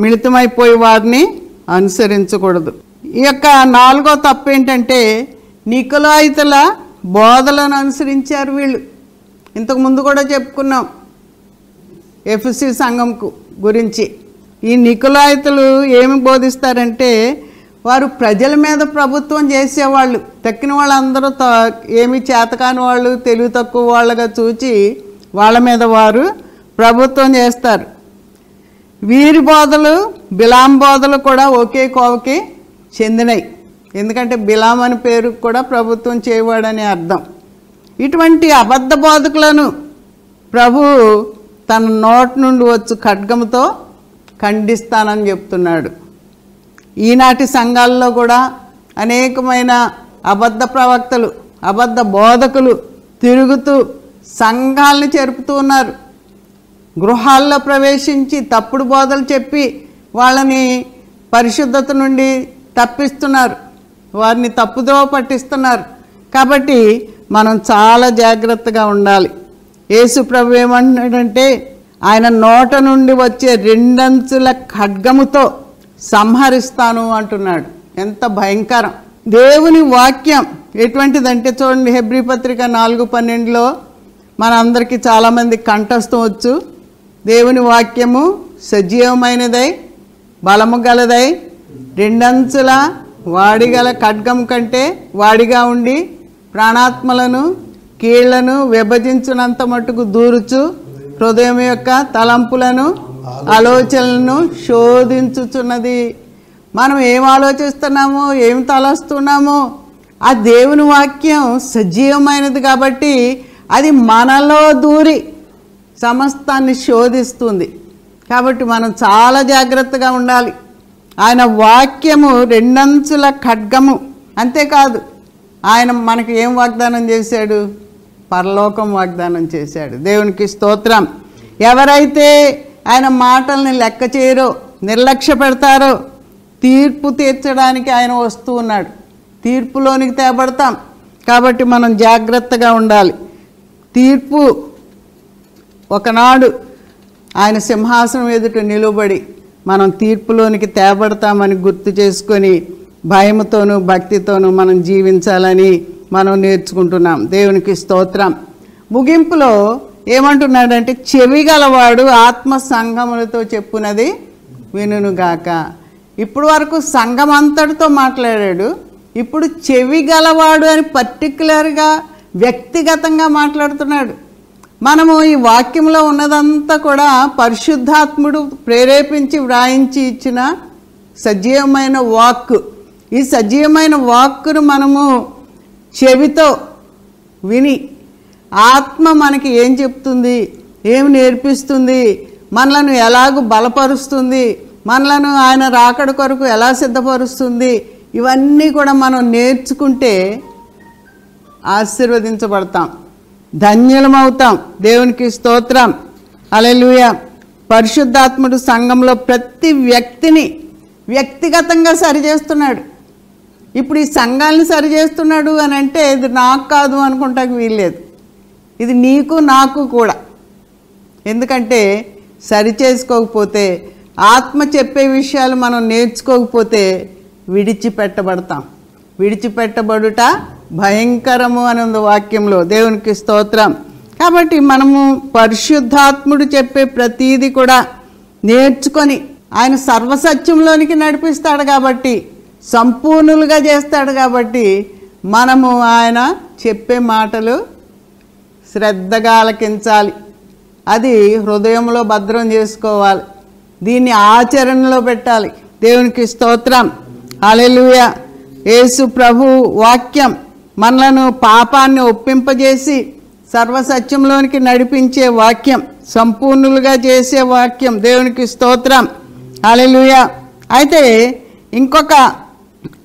మిళితమైపోయి వారిని అనుసరించకూడదు. ఈ యొక్క నాలుగో తప్పు ఏంటంటే నికులాయితల బోధలను అనుసరించారు వీళ్ళు. ఇంతకుముందు కూడా చెప్పుకున్నాం. ఎఫ్సి సంఘంకు గురించి. ఈ నికులాయితులు ఏమి బోధిస్తారంటే వారు ప్రజల మీద ప్రభుత్వం చేసేవాళ్ళు. తక్కిన వాళ్ళందరూ త ఏమి చేతకాని వాళ్ళు తెలివి తక్కువ వాళ్ళగా చూచి వాళ్ళ మీద వారు ప్రభుత్వం చేస్తారు. వీరి బోధలు బిలాం బోధలు కూడా ఒకే కోవకి చెందినవి ఎందుకంటే బిలాం అని పేరు కూడా ప్రభుత్వం చేయవాడని అర్థం. ఇటువంటి అబద్ధ బోధకులను ప్రభు తన నోటి నుండి వచ్చు ఖడ్గముతో ఖండిస్తానని చెప్తున్నాడు. ఈనాటి సంఘాల్లో కూడా అనేకమైన అబద్ధ ప్రవక్తలు అబద్ధ బోధకులు తిరుగుతూ సంఘాలను జరుపుతూ ఉన్నారు. గృహాల్లో ప్రవేశించి తప్పుడు బోధలు చెప్పి వాళ్ళని పరిశుద్ధత నుండి తప్పిస్తున్నారు. వారిని తప్పుదోవ పట్టిస్తున్నారు. కాబట్టి మనం చాలా జాగ్రత్తగా ఉండాలి. యేసు ప్రభు ఏమంటున్నాడంటే ఆయన నోట నుండి వచ్చే రెండంచుల ఖడ్గముతో సంహరిస్తాను అంటున్నాడు. ఎంత భయంకరం. దేవుని వాక్యం ఎటువంటిదంటే చూడండి హెబ్రి పత్రిక నాలుగు పన్నెండులో మనందరికీ చాలామంది కంఠస్థం వచ్చు. దేవుని వాక్యము సజీవమైనదై బలము గలదై రెండంచుల వాడిగల ఖడ్గం కంటే వాడిగా ఉండి ప్రాణాత్మలను కీళ్ళను విభజించినంత మట్టుకు దూరుచు హృదయం యొక్క తలంపులను ఆలోచనలను శోధించుచున్నది. మనం ఏం ఆలోచిస్తున్నామో ఏం తలస్తున్నామో ఆ దేవుని వాక్యం సజీవమైనది కాబట్టి అది మనలో దూరి సమస్తాన్ని శోధిస్తుంది. కాబట్టి మనం చాలా జాగ్రత్తగా ఉండాలి. ఆయన వాక్యము రెండంచుల ఖడ్గము. అంతేకాదు ఆయన మనకి ఏం వాగ్దానం చేశాడు? పరలోకం వాగ్దానం చేశాడు. దేవునికి స్తోత్రం. ఎవరైతే ఆయన మాటల్ని లెక్క చేయరో నిర్లక్ష్య పెడతారో తీర్పు తీర్చడానికి ఆయన వస్తూ ఉన్నాడు. తీర్పులోనికి తేబడతాం. కాబట్టి మనం జాగ్రత్తగా ఉండాలి. తీర్పు ఒకనాడు ఆయన సింహాసనం ఎదుట నిలువబడి మనం తీర్పులోనికి తేబడతామని గుర్తు చేసుకొని భయముతోనూ భక్తితోనూ మనం జీవించాలని మనం నేర్చుకుంటున్నాం. దేవునికి స్తోత్రం. ముగింపులో ఏమంటున్నాడంటే చెవి గలవాడు ఆత్మ సంఘములతో చెప్పునది వినుగాక ఇప్పుడు వరకు సంఘం అంతటితో మాట్లాడాడు. ఇప్పుడు చెవి గలవాడు అని పర్టికులర్గా వ్యక్తిగతంగా మాట్లాడుతున్నాడు. మనము ఈ వాక్యంలో ఉన్నదంతా కూడా పరిశుద్ధాత్ముడు ప్రేరేపించి వ్రాయించి ఇచ్చిన సజీవమైన వాక్ ఈ సజీవమైన వాక్కును మనము చెవితో విని ఆత్మ మనకి ఏం చెప్తుంది? ఏమి నేర్పిస్తుంది? మనలను ఎలాగూ బలపరుస్తుంది? మనలను ఆయన రాకడ కొరకు ఎలా సిద్ధపరుస్తుంది? ఇవన్నీ కూడా మనం నేర్చుకుంటే ఆశీర్వదించబడతాం. ధన్యులమవుతాం. దేవునికి స్తోత్రం. అలెలుయ పరిశుద్ధాత్ముడు సంఘంలో ప్రతి వ్యక్తిని వ్యక్తిగతంగా సరిచేస్తున్నాడు. ఇప్పుడు ఈ సంఘాలను సరిచేస్తున్నాడు అని అంటే ఇది నాకు కాదు అనుకుంటాకి వీల్లేదు. ఇది నీకు నాకు కూడా. ఎందుకంటే సరి చేసుకోకపోతే ఆత్మ చెప్పే విషయాలు మనం నేర్చుకోకపోతే విడిచిపెట్టబడతాం. విడిచిపెట్టబడుట భయంకరము అని ఉంది వాక్యంలో దేవునికి స్తోత్రం. కాబట్టి మనము పరిశుద్ధాత్ముడు చెప్పే ప్రతీది కూడా నేర్చుకొని ఆయన సర్వసత్యంలోనికి నడిపిస్తాడు కాబట్టి సంపూర్ణులుగా చేస్తాడు కాబట్టి మనము ఆయన చెప్పే మాటలు శ్రద్ధగా ఆలకించాలి. అది హృదయంలో భద్రం చేసుకోవాలి. దీన్ని ఆచరణలో పెట్టాలి. దేవునికి స్తోత్రం. అలెలుయ యేసు ప్రభు వాక్యం మనలను పాపాన్ని ఒప్పింపజేసి సర్వసత్యంలోనికి నడిపించే వాక్యం సంపూర్ణులుగా చేసే వాక్యం దేవునికి స్తోత్రం. అలెలుయ అయితే ఇంకొక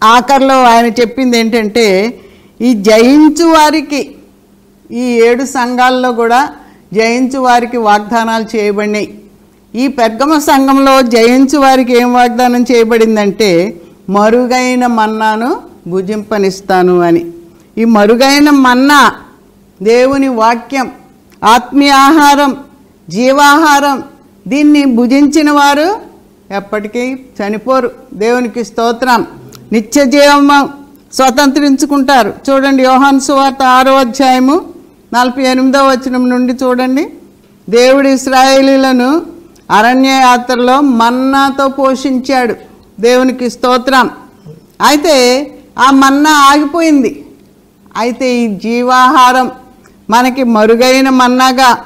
ఆఖరిలో ఆయన చెప్పింది ఏంటంటే ఈ జయించు వారికి ఈ ఏడు సంఘాల్లో కూడా జయించు వారికి వాగ్దానాలు చేయబడినాయి. ఈ పెర్గమ సంఘంలో జయించు వారికి ఏం వాగ్దానం చేయబడిందంటే మరుగైన మన్నాను భుజింపనిస్తాను అని. ఈ మరుగైన మన్నా దేవుని వాక్యం ఆత్మీయ ఆహారం జీవాహారం దీన్ని భుజించిన వారు ఎప్పటికీ చనిపోరు. దేవునికి స్తోత్రం. నిత్య జీవం స్వతంత్రించుకుంటారు. చూడండి యోహాన్ సువార్త ఆరో అధ్యాయము నలభై ఎనిమిదో వచనం నుండి చూడండి. దేవుడు ఇస్రాయేలీలను అరణ్య యాత్రలో మన్నాతో పోషించాడు. దేవునికి స్తోత్రం. అయితే ఆ మన్నా ఆగిపోయింది. అయితే ఈ జీవాహారం మనకి మరుగైన మన్నాగా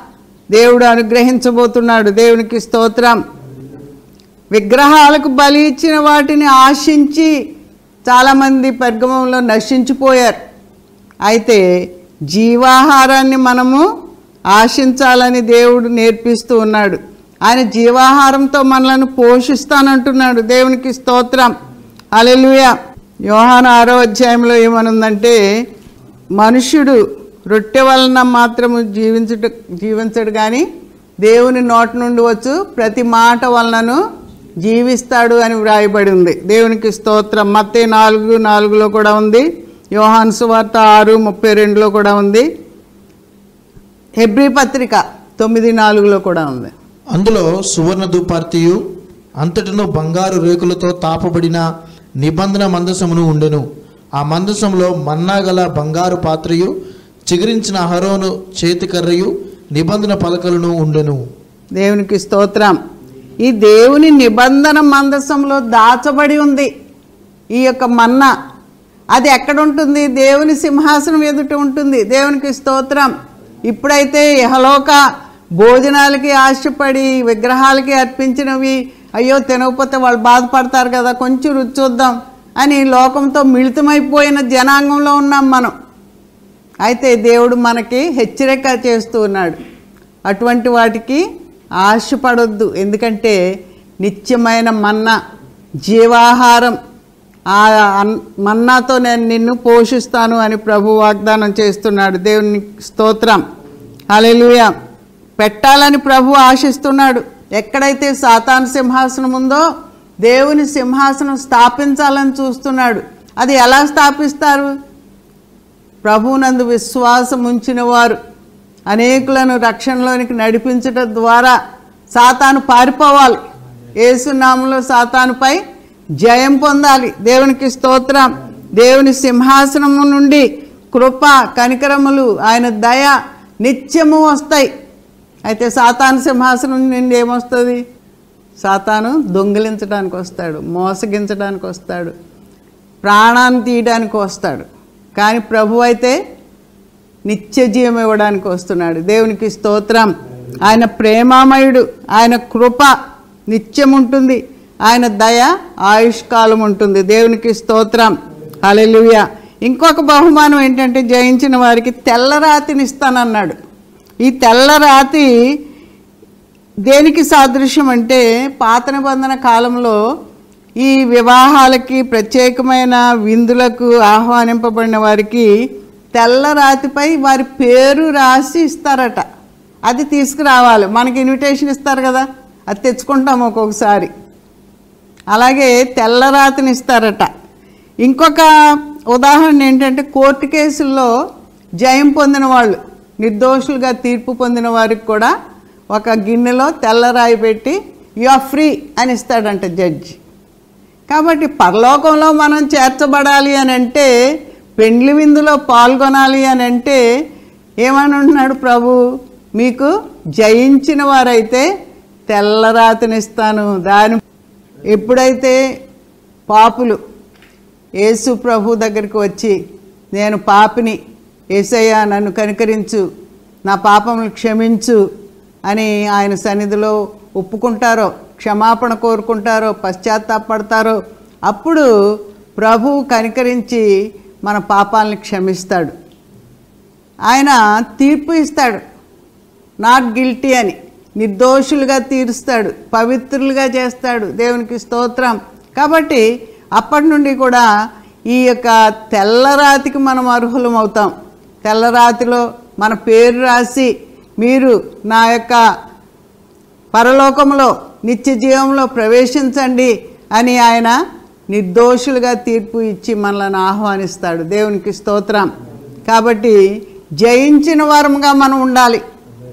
దేవుడు అనుగ్రహించబోతున్నాడు. దేవునికి స్తోత్రం. విగ్రహాలకు బలి ఇచ్చిన వాటిని ఆశించి చాలామంది పెర్గమంలో నశించిపోయారు. అయితే జీవాహారాన్ని మనము ఆశించాలని దేవుడు నేర్పిస్తూ ఉన్నాడు. ఆయన జీవాహారంతో మనలను పోషిస్తానంటున్నాడు. దేవునికి స్తోత్రం. అలెలుయ యోహాను ఆరో అధ్యాయంలో ఏమనుందంటే మనుష్యుడు రొట్టె వలన మాత్రము జీవించుట జీవించడు కానీ దేవుని నోటి నుండి వచ్చు ప్రతి మాట వలనను జీవిస్తాడు అని వ్రాయబడి ఉంది. దేవునికి స్తోత్రం. మత్తే నాలుగు నాలుగులో కూడా ఉంది. యోహాను సువార్త ఆరు ముప్పై రెండులో కూడా ఉంది. హెబ్రీ పత్రిక తొమ్మిది నాలుగులో కూడా ఉంది. అందులో సువర్ణ దుపార్తియు అంతటను బంగారు రేకులతో తాపబడిన నిబంధన మందసమును ఉండెను. ఆ మందసంలో మన్నా గల బంగారు పాత్రయు చిగురించిన అహరోను చేతికర్రయు నిబంధన పలకలను ఉండెను. దేవునికి స్తోత్రం. ఈ దేవుని నిబంధన మందసంలో దాచబడి ఉంది. ఈ యొక్క మన్నా అది ఎక్కడ ఉంటుంది దేవుని సింహాసనం ఎదుట ఉంటుంది. దేవునికి స్తోత్రం. ఇప్పుడైతే ఇహలోక భోజనాలకి ఆశపడి విగ్రహాలకి అర్పించినవి అయ్యో తినకపోతే వాళ్ళు బాధపడతారు కదా కొంచెం రుచి చూద్దాం అని లోకంతో మిళితమైపోయిన జనాంగంలో ఉన్నాం మనం. అయితే దేవుడు మనకి హెచ్చరిక చేస్తూ ఉన్నాడు. అటువంటి వాటికి ఆశపడొద్దు. ఎందుకంటే నిత్యమైన మన్నా జీవాహారం ఆ అన్- మన్నాతో నేను నిన్ను పోషిస్తాను అని ప్రభు వాగ్దానం చేస్తున్నాడు. దేవుని స్తోత్రం. అలెలుయ పెట్టాలని ప్రభు ఆశిస్తున్నాడు. ఎక్కడైతే సాతాన్ సింహాసనం ఉందో దేవుని సింహాసనం స్థాపించాలని చూస్తున్నాడు. అది ఎలా స్థాపిస్తారు? ప్రభువునందు విశ్వాసం ఉంచిన వారు అనేకులను రక్షణలోనికి నడిపించడం ద్వారా సాతాను పారిపోవాలి. ఏసునామంలో సాతానుపై జయం పొందాలి. దేవునికి స్తోత్రం. దేవుని సింహాసనము నుండి కృప కనికరములు ఆయన దయ నిత్యము వస్తాయి. అయితే సాతాను సింహాసనం నుండి ఏమొస్తుంది? సాతాను దొంగిలించడానికి వస్తాడు మోసగించడానికి వస్తాడు ప్రాణాన్ని తీయడానికి వస్తాడు. కానీ ప్రభు అయితే నిత్య జీవం ఇవ్వడానికి వస్తున్నాడు. దేవునికి స్తోత్రం. ఆయన ప్రేమామయుడు. ఆయన కృప నిత్యం ఉంటుంది ఆయన దయ ఆయుష్కాలం ఉంటుంది దేవునికి స్తోత్రం. హల్లెలూయా. ఇంకొక బహుమానం ఏంటంటే జయించిన వారికి తెల్లరాతిని ఇస్తానన్నాడు. ఈ తెల్లరాతి దేనికి సాదృశ్యం అంటే పాత నిబంధన కాలంలో ఈ వివాహాలకి ప్రత్యేకమైన విందులకు ఆహ్వానింపబడిన వారికి తెల్ల రాతిపై వారి పేరు రాసి ఇస్తారట. అది తీసుకురావాలి. మనకి ఇన్విటేషన్ ఇస్తారు కదా. అది తెచ్చుకుంటాం ఒక్కొక్కసారి. అలాగే తెల్లరాతిని ఇస్తారట. ఇంకొక ఉదాహరణ ఏంటంటే కోర్టు కేసుల్లో జయం పొందిన వాళ్ళు నిర్దోషులుగా తీర్పు పొందిన వారికి కూడా ఒక గిన్నెలో తెల్లరాయి పెట్టి యు ఆర్ ఫ్రీ అని ఇస్తాడంట జడ్జి. కాబట్టి పరలోకంలో మనం చేర్చబడాలి అని అంటే పెండ్లి విందులో పాల్గొనాలి అని అంటే ఏమని ఉంటున్నాడు ప్రభు? మీకు జయించిన వారైతే తెల్లరాతినిస్తాను. దాని ఎప్పుడైతే పాపులు యేసు ప్రభు దగ్గరికి వచ్చి నేను పాపిని ఏసయ్య నన్ను కనికరించు నా పాపములు క్షమించు అని ఆయన సన్నిధిలో ఒప్పుకుంటారో క్షమాపణ కోరుకుంటారో పశ్చాత్తాపడతారో అప్పుడు ప్రభు కనికరించి మన పాపాలని క్షమిస్తాడు. ఆయన తీర్పు ఇస్తాడు. నాట్ గిల్టీ అని. నిర్దోషులుగా తీరుస్తాడు. పవిత్రులుగా చేస్తాడు. దేవునికి స్తోత్రం. కాబట్టి అప్పటి నుండి కూడా ఈ యొక్క తెల్లరాతికి మనం అర్హులం అవుతాం. తెల్లరాతిలో మన పేరు రాసి మీరు నా యొక్క పరలోకంలో నిత్య జీవంలో ప్రవేశించండి అని ఆయన నిర్దోషులుగా తీర్పు ఇచ్చి మనల్ని ఆహ్వానిస్తాడు. దేవునికి స్తోత్రం. కాబట్టి జయించిన వారంగా మనం ఉండాలి.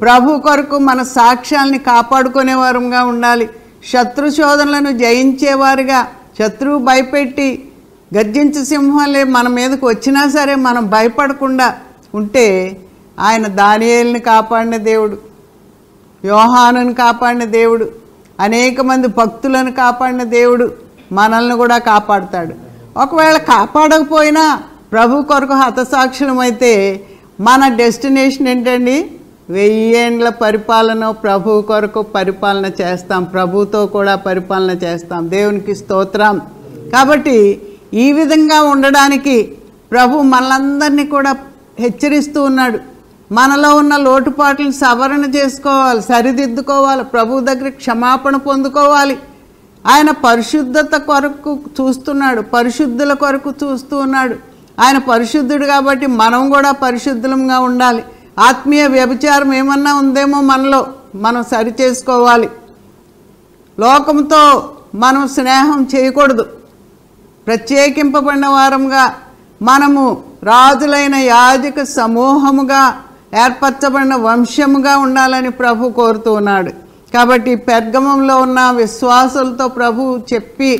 ప్రభు కొరకు మన సాక్ష్యాల్ని కాపాడుకునే వారంగా ఉండాలి. శత్రు శోధనలను జయించేవారుగా శత్రువు భయపెట్టి గర్జించు సింహాలే మన మీదకు వచ్చినా సరే మనం భయపడకుండా ఉంటే ఆయన దానియేల్ని కాపాడిన దేవుడు యోహానుని కాపాడిన దేవుడు అనేక మంది భక్తులను కాపాడిన దేవుడు మనల్ని కూడా కాపాడుతాడు. ఒకవేళ కాపాడకపోయినా ప్రభు కొరకు హతసాక్షులమైతే మన డెస్టినేషన్ ఏంటండి? వెయ్యేండ్ల పరిపాలన ప్రభు కొరకు పరిపాలన చేస్తాం. ప్రభుతో కూడా పరిపాలన చేస్తాం. దేవునికి స్తోత్రం. కాబట్టి ఈ విధంగా ఉండడానికి ప్రభు మనలందరినీ కూడా హెచ్చరిస్తూ ఉన్నాడు. మనలో ఉన్న లోటుపాట్లను సవరణ చేసుకోవాలి సరిదిద్దుకోవాలి ప్రభు దగ్గర క్షమాపణ పొందుకోవాలి. ఆయన పరిశుద్ధత కొరకు చూస్తున్నాడు పరిశుద్ధుల కొరకు చూస్తూ ఉన్నాడు. ఆయన పరిశుద్ధుడు కాబట్టి మనం కూడా పరిశుద్ధులంగా ఉండాలి. ఆత్మీయ వ్యభిచారం ఏమన్నా ఉందేమో మనలో మనం సరి చేసుకోవాలి. లోకంతో మనం స్నేహం చేయకూడదు. ప్రత్యేకింపబడిన వారంగా మనము రాజులైన యాజక సమూహముగా ఏర్పరచబడిన వంశముగా ఉండాలని ప్రభు కోరుతూ ఉన్నాడు. కాబట్టి పెర్గమంలో ఉన్న విశ్వాసులతో ప్రభు చెప్పి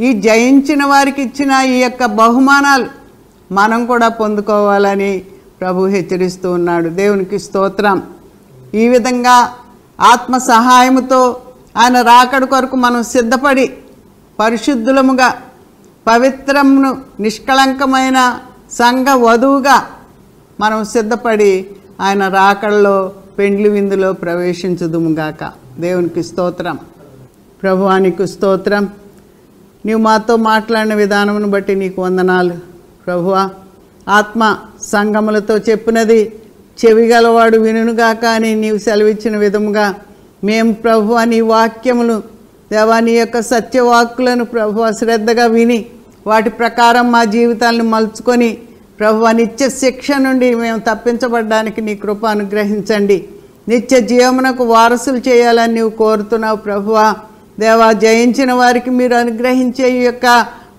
ఈ జయించిన వారికి ఇచ్చిన ఈ యొక్క బహుమానాలు మనం కూడా పొందుకోవాలని ప్రభు హెచ్చరిస్తూ ఉన్నాడు. దేవునికి స్తోత్రం. ఈ విధంగా ఆత్మ సహాయముతో ఆయన రాకడ కొరకు మనం సిద్ధపడి పరిశుద్ధులముగా పవిత్రమును నిష్కళంకమైన సంఘ వధువుగా మనం సిద్ధపడి ఆయన రాకడలో పెండ్లి విందులో ప్రవేశించదుముగాక. దేవునికి స్తోత్రం. ప్రభువానికి స్తోత్రం. నీవు మాతో మాట్లాడిన విధానమును బట్టి నీకు వందనాలు. ప్రభువా ఆత్మ సంగములతో చెప్పినది చెవిగలవాడు వినుగా కానీ అని నీవు సెలవిచ్చిన విధముగా మేము ప్రభు నీ వాక్యములు దేవా నీ యొక్క సత్యవాక్కులను ప్రభు శ్రద్ధగా విని వాటి ప్రకారం మా జీవితాలను మలుచుకొని ప్రభు నిత్య శిక్ష నుండి మేము తప్పించబడడానికి నీ కృప అనుగ్రహించండి. నిత్య జీవమునకు వారసులు చేయాలని నీవు కోరుతున్నావు ప్రభువా. దేవా జయించిన వారికి మీరు అనుగ్రహించే ఈ యొక్క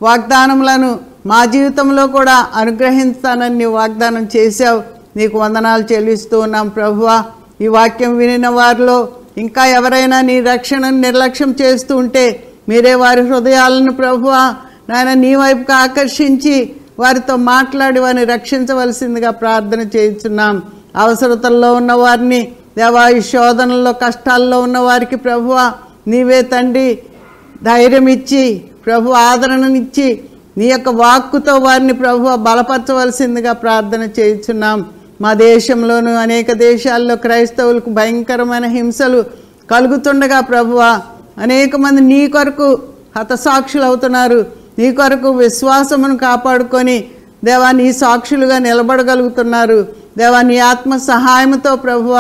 వాగ్దానములను మా జీవితంలో కూడా అనుగ్రహిస్తానని నీవు వాగ్దానం చేశావు. నీకు వందనాలు చెల్లిస్తూ ఉన్నాం ప్రభువా. ఈ వాక్యం వినిన వారిలో ఇంకా ఎవరైనా నీ రక్షణను నిర్లక్ష్యం చేస్తూ ఉంటే మీరే వారి హృదయాలను ప్రభువా నాయన నీ వైపుకు ఆకర్షించి వారితో మాట్లాడి వారిని రక్షించవలసిందిగా ప్రార్థన చేయించున్నాం అవసరతల్లో ఉన్న వారిని దేవా ఈ శోధనల్లో కష్టాల్లో ఉన్న వారికి ప్రభువా నీవే తండ్రి ధైర్యం ఇచ్చి ప్రభు ఆదరణనిచ్చి నీ యొక్క వాక్కుతో వారిని ప్రభు బలపరచవలసిందిగా ప్రార్థన చేస్తున్నాం మా దేశంలోను అనేక దేశాల్లో క్రైస్తవులకు భయంకరమైన హింసలు కలుగుతుండగా ప్రభువ అనేక మంది నీ కొరకు హతసాక్షులు అవుతున్నారు నీ కొరకు విశ్వాసమును కాపాడుకొని దేవా నీ సాక్షులుగా నిలబడగలుగుతున్నారు. దేవా నీ ఆత్మ సహాయంతో ప్రభువ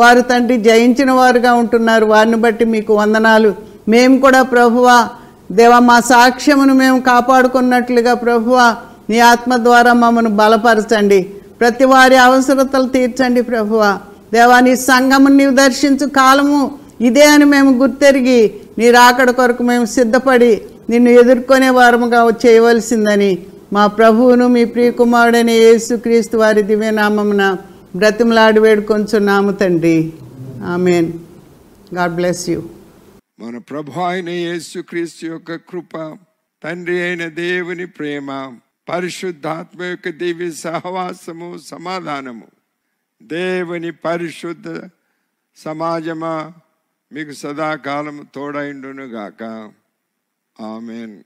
వారు తండ్రి జయించిన వారుగా ఉంటున్నారు. వారిని బట్టి మీకు వందనాలు. మేము కూడా ప్రభువా దేవా మా సాక్ష్యమును మేము కాపాడుకున్నట్లుగా ప్రభువా నీ ఆత్మ ద్వారా మమ్మను బలపరచండి. ప్రతి వారి అవసరతలు తీర్చండి ప్రభువా. దేవా నీ సంఘమును నీవు దర్శించు కాలము ఇదే అని మేము గుర్తెరిగి నీ రాకడ కొరకు మేము సిద్ధపడి నిన్ను ఎదుర్కొనే వారముగా చేయవలసిందని మా ప్రభువును మీ ప్రియకుమారుడైన యేసుక్రీస్తు వారి దివ్యనామమున బ్రతిమలాడి వేడుకొంచున్నాము తండ్రి. ఆమెన్. God bless you. మన ప్రభు అయిన యేసుక్రీస్తు యొక్క కృప తండ్రి అయిన దేవుని ప్రేమ పరిశుద్ధాత్మ యొక్క దివ్య సహవాసము సమాధానము. దేవుని పరిశుద్ధ సమాజమా మీకు సదాకాలము తోడైండును గాక ఆమెన్.